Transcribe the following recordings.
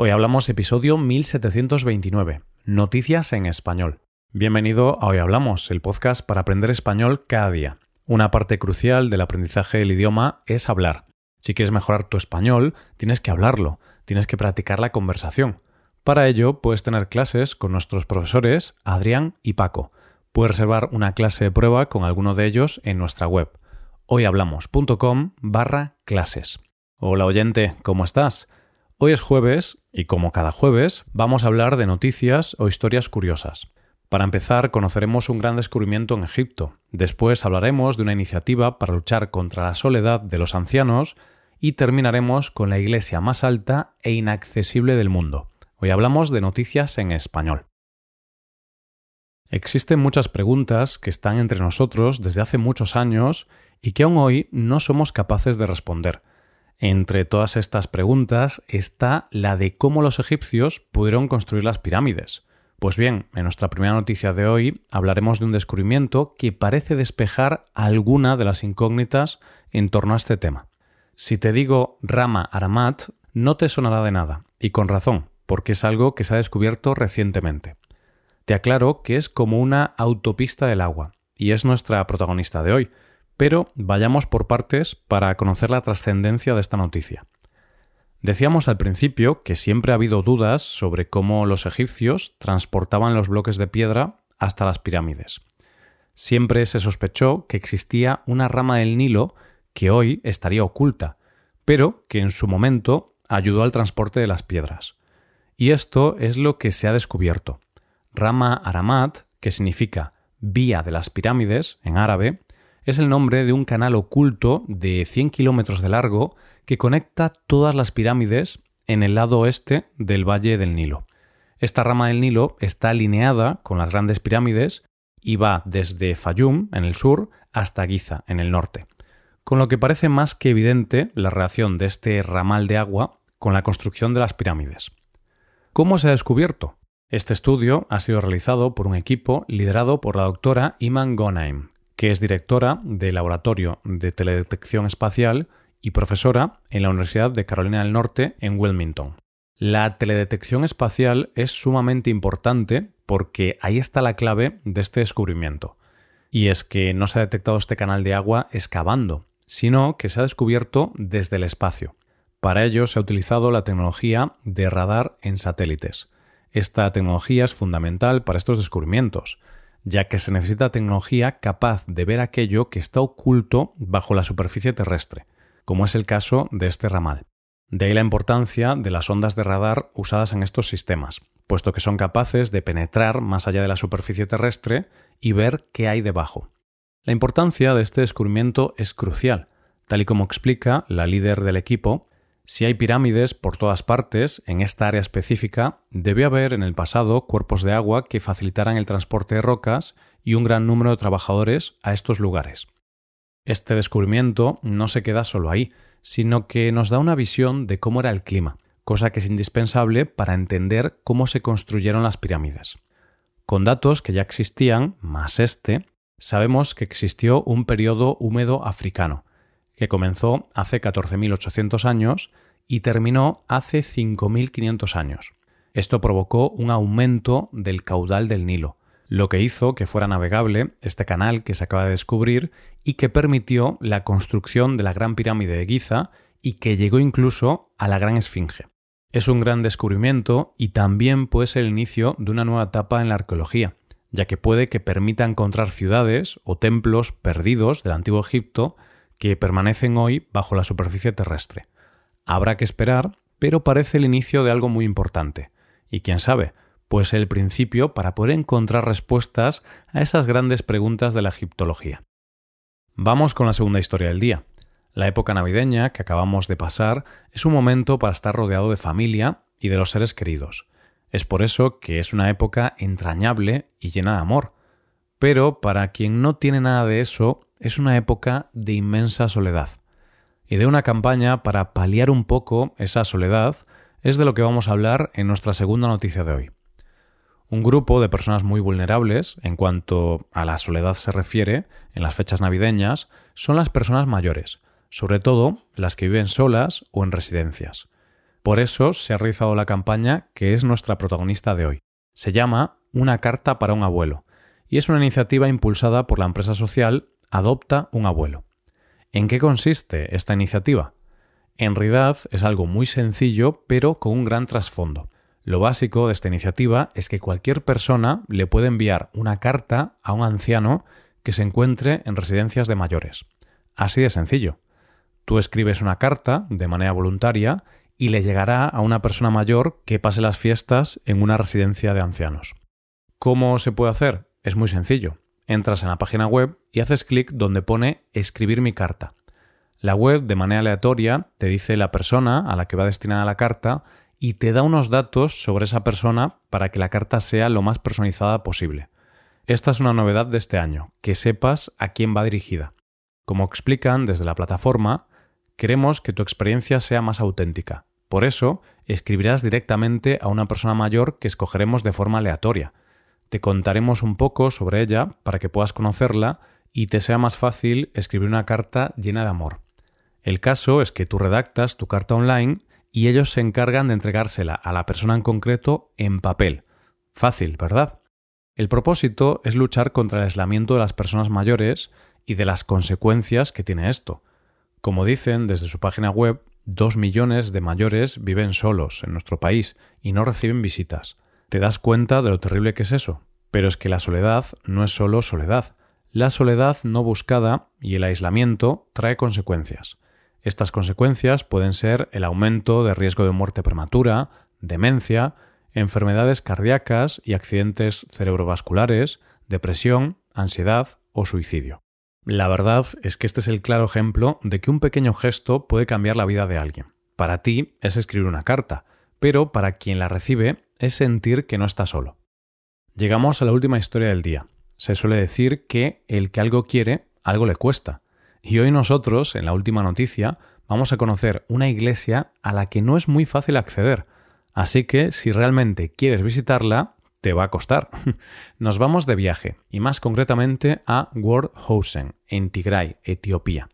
Hoy hablamos episodio 1729, Noticias en Español. Bienvenido a Hoy Hablamos, el podcast para aprender español cada día. Una parte crucial del aprendizaje del idioma es hablar. Si quieres mejorar tu español, tienes que hablarlo, tienes que practicar la conversación. Para ello, puedes tener clases con nuestros profesores Adrián y Paco. Puedes reservar una clase de prueba con alguno de ellos en nuestra web hoyhablamos.com barra clases. Hola oyente, ¿cómo estás? Hoy es jueves y como cada jueves vamos a hablar de noticias o historias curiosas. Para empezar, conoceremos un gran descubrimiento en Egipto. Después hablaremos de una iniciativa para luchar contra la soledad de los ancianos y terminaremos con la iglesia más alta e inaccesible del mundo. Hoy hablamos de noticias en español. Existen muchas preguntas que están entre nosotros desde hace muchos años y que aún hoy no somos capaces de responder. Entre todas estas preguntas está la de cómo los egipcios pudieron construir las pirámides. Pues bien, en nuestra primera noticia de hoy hablaremos de un descubrimiento que parece despejar alguna de las incógnitas en torno a este tema. Si te digo Rama Aramat, no te sonará de nada, y con razón, porque es algo que se ha descubierto recientemente. Te aclaro que es como una autopista del agua, y es nuestra protagonista de hoy, pero vayamos por partes para conocer la trascendencia de esta noticia. Decíamos al principio que siempre ha habido dudas sobre cómo los egipcios transportaban los bloques de piedra hasta las pirámides. Siempre se sospechó que existía una rama del Nilo que hoy estaría oculta, pero que en su momento ayudó al transporte de las piedras. Y esto es lo que se ha descubierto. Rama Aramat, que significa vía de las pirámides en árabe, es el nombre de un canal oculto de 100 kilómetros de largo que conecta todas las pirámides en el lado oeste del Valle del Nilo. Esta rama del Nilo está alineada con las grandes pirámides y va desde Fayum, en el sur, hasta Giza, en el norte. Con lo que parece más que evidente la relación de este ramal de agua con la construcción de las pirámides. ¿Cómo se ha descubierto? Este estudio ha sido realizado por un equipo liderado por la doctora Iman Gonaim, que es directora del Laboratorio de Teledetección Espacial y profesora en la Universidad de Carolina del Norte en Wilmington. La teledetección espacial es sumamente importante porque ahí está la clave de este descubrimiento. Y es que no se ha detectado este canal de agua excavando, sino que se ha descubierto desde el espacio. Para ello se ha utilizado la tecnología de radar en satélites. Esta tecnología es fundamental para estos descubrimientos, ya que se necesita tecnología capaz de ver aquello que está oculto bajo la superficie terrestre, como es el caso de este ramal. De ahí la importancia de las ondas de radar usadas en estos sistemas, puesto que son capaces de penetrar más allá de la superficie terrestre y ver qué hay debajo. La importancia de este descubrimiento es crucial, tal y como explica la líder del equipo, si hay pirámides por todas partes en esta área específica, debe haber en el pasado cuerpos de agua que facilitaran el transporte de rocas y un gran número de trabajadores a estos lugares. Este descubrimiento no se queda solo ahí, sino que nos da una visión de cómo era el clima, cosa que es indispensable para entender cómo se construyeron las pirámides. Con datos que ya existían, más este, sabemos que existió un periodo húmedo africano, que comenzó hace 14.800 años y terminó hace 5.500 años. Esto provocó un aumento del caudal del Nilo, lo que hizo que fuera navegable este canal que se acaba de descubrir y que permitió la construcción de la Gran Pirámide de Giza y que llegó incluso a la Gran Esfinge. Es un gran descubrimiento y también puede ser el inicio de una nueva etapa en la arqueología, ya que puede que permita encontrar ciudades o templos perdidos del antiguo Egipto que permanecen hoy bajo la superficie terrestre. Habrá que esperar, pero parece el inicio de algo muy importante. Y quién sabe, pues el principio para poder encontrar respuestas a esas grandes preguntas de la egiptología. Vamos con la segunda historia del día. La época navideña que acabamos de pasar es un momento para estar rodeado de familia y de los seres queridos. Es por eso que es una época entrañable y llena de amor. Pero para quien no tiene nada de eso, es una época de inmensa soledad. Y de una campaña para paliar un poco esa soledad es de lo que vamos a hablar en nuestra segunda noticia de hoy. Un grupo de personas muy vulnerables en cuanto a la soledad se refiere en las fechas navideñas son las personas mayores, sobre todo las que viven solas o en residencias. Por eso se ha realizado la campaña que es nuestra protagonista de hoy. Se llama Una carta para un abuelo y es una iniciativa impulsada por la empresa social Adopta un abuelo. ¿En qué consiste esta iniciativa? En realidad es algo muy sencillo pero con un gran trasfondo. Lo básico de esta iniciativa es que cualquier persona le puede enviar una carta a un anciano que se encuentre en residencias de mayores. Así de sencillo. Tú escribes una carta de manera voluntaria y le llegará a una persona mayor que pase las fiestas en una residencia de ancianos. ¿Cómo se puede hacer? Es muy sencillo. Entras en la página web y haces clic donde pone escribir mi carta. La web, de manera aleatoria, te dice la persona a la que va destinada la carta y te da unos datos sobre esa persona para que la carta sea lo más personalizada posible. Esta es una novedad de este año, que sepas a quién va dirigida. Como explican desde la plataforma, queremos que tu experiencia sea más auténtica. Por eso, escribirás directamente a una persona mayor que escogeremos de forma aleatoria. Te contaremos un poco sobre ella para que puedas conocerla y te sea más fácil escribir una carta llena de amor. El caso es que tú redactas tu carta online y ellos se encargan de entregársela a la persona en concreto en papel. Fácil, ¿verdad? El propósito es luchar contra el aislamiento de las personas mayores y de las consecuencias que tiene esto. Como dicen desde su página web, dos millones de mayores viven solos en nuestro país y no reciben visitas. Te das cuenta de lo terrible que es eso. Pero es que la soledad no es solo soledad. La soledad no buscada y el aislamiento trae consecuencias. Estas consecuencias pueden ser el aumento de riesgo de muerte prematura, demencia, enfermedades cardíacas y accidentes cerebrovasculares, depresión, ansiedad o suicidio. La verdad es que este es el claro ejemplo de que un pequeño gesto puede cambiar la vida de alguien. Para ti es escribir una carta, pero para quien la recibe es sentir que no está solo. Llegamos a la última historia del día. Se suele decir que el que algo quiere, algo le cuesta. Y hoy nosotros, en la última noticia, vamos a conocer una iglesia a la que no es muy fácil acceder. Así que si realmente quieres visitarla, te va a costar. Nos vamos de viaje, y más concretamente a Wordhausen, en Tigray, Etiopía.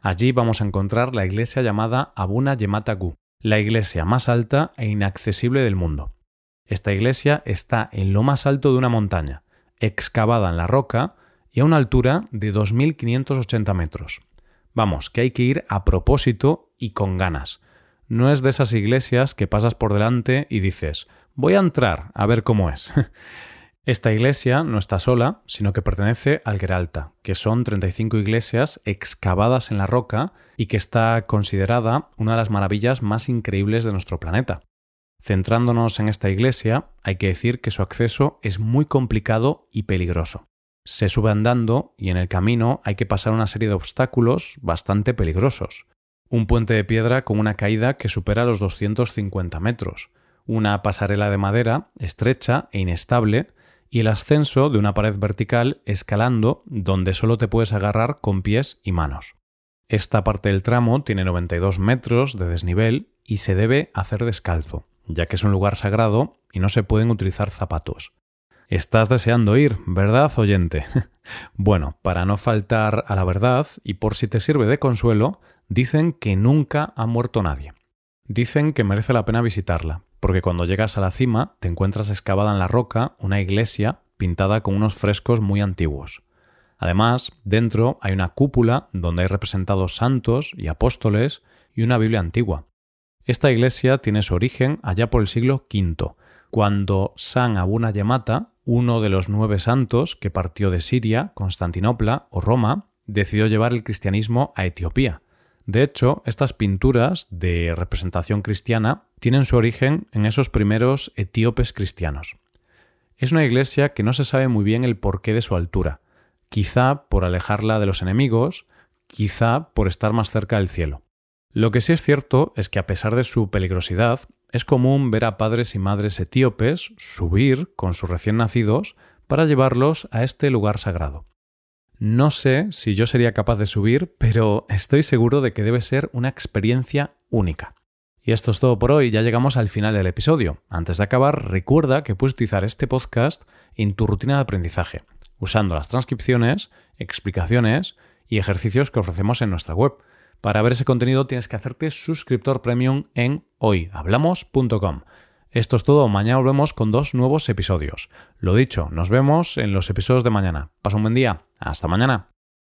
Allí vamos a encontrar la iglesia llamada Abuna Yematagu, la iglesia más alta e inaccesible del mundo. Esta iglesia está en lo más alto de una montaña, excavada en la roca y a una altura de 2.580 metros. Vamos, que hay que ir a propósito y con ganas. No es de esas iglesias que pasas por delante y dices, voy a entrar a ver cómo es. Esta iglesia no está sola, sino que pertenece al Geralta, que son 35 iglesias excavadas en la roca y que está considerada una de las maravillas más increíbles de nuestro planeta. Centrándonos en esta iglesia, hay que decir que su acceso es muy complicado y peligroso se sube andando y en el camino hay que pasar una serie de obstáculos bastante peligrosos. Un puente de piedra con una caída que supera los 250 metros, una pasarela de madera estrecha e inestable y el ascenso de una pared vertical escalando donde solo te puedes agarrar con pies y manos. Esta parte del tramo tiene 92 metros de desnivel y se debe hacer descalzo, ya que es un lugar sagrado y no se pueden utilizar zapatos. Estás deseando ir, ¿verdad, oyente? bueno, para no faltar a la verdad, y por si te sirve de consuelo, dicen que nunca ha muerto nadie. Dicen que merece la pena visitarla, porque cuando llegas a la cima te encuentras excavada en la roca una iglesia pintada con unos frescos muy antiguos. Además, dentro hay una cúpula donde hay representados santos y apóstoles y una Biblia antigua. Esta iglesia tiene su origen allá por el siglo V, cuando San Abuna Yamata, uno de los nueve santos que partió de Siria, Constantinopla o Roma, decidió llevar el cristianismo a Etiopía. De hecho, estas pinturas de representación cristiana tienen su origen en esos primeros etíopes cristianos. Es una iglesia que no se sabe muy bien el porqué de su altura, quizá por alejarla de los enemigos, quizá por estar más cerca del cielo. Lo que sí es cierto es que a pesar de su peligrosidad, es común ver a padres y madres etíopes subir con sus recién nacidos para llevarlos a este lugar sagrado. No sé si yo sería capaz de subir, pero estoy seguro de que debe ser una experiencia única. Y esto es todo por hoy, ya llegamos al final del episodio. Antes de acabar, recuerda que puedes utilizar este podcast en tu rutina de aprendizaje, usando las transcripciones, explicaciones y ejercicios que ofrecemos en nuestra web Para ver ese contenido tienes que hacerte suscriptor premium en hoyhablamos.com. Esto es todo, mañana volvemos con dos nuevos episodios. Lo dicho, nos vemos en los episodios de mañana. Pasa un buen día, hasta mañana.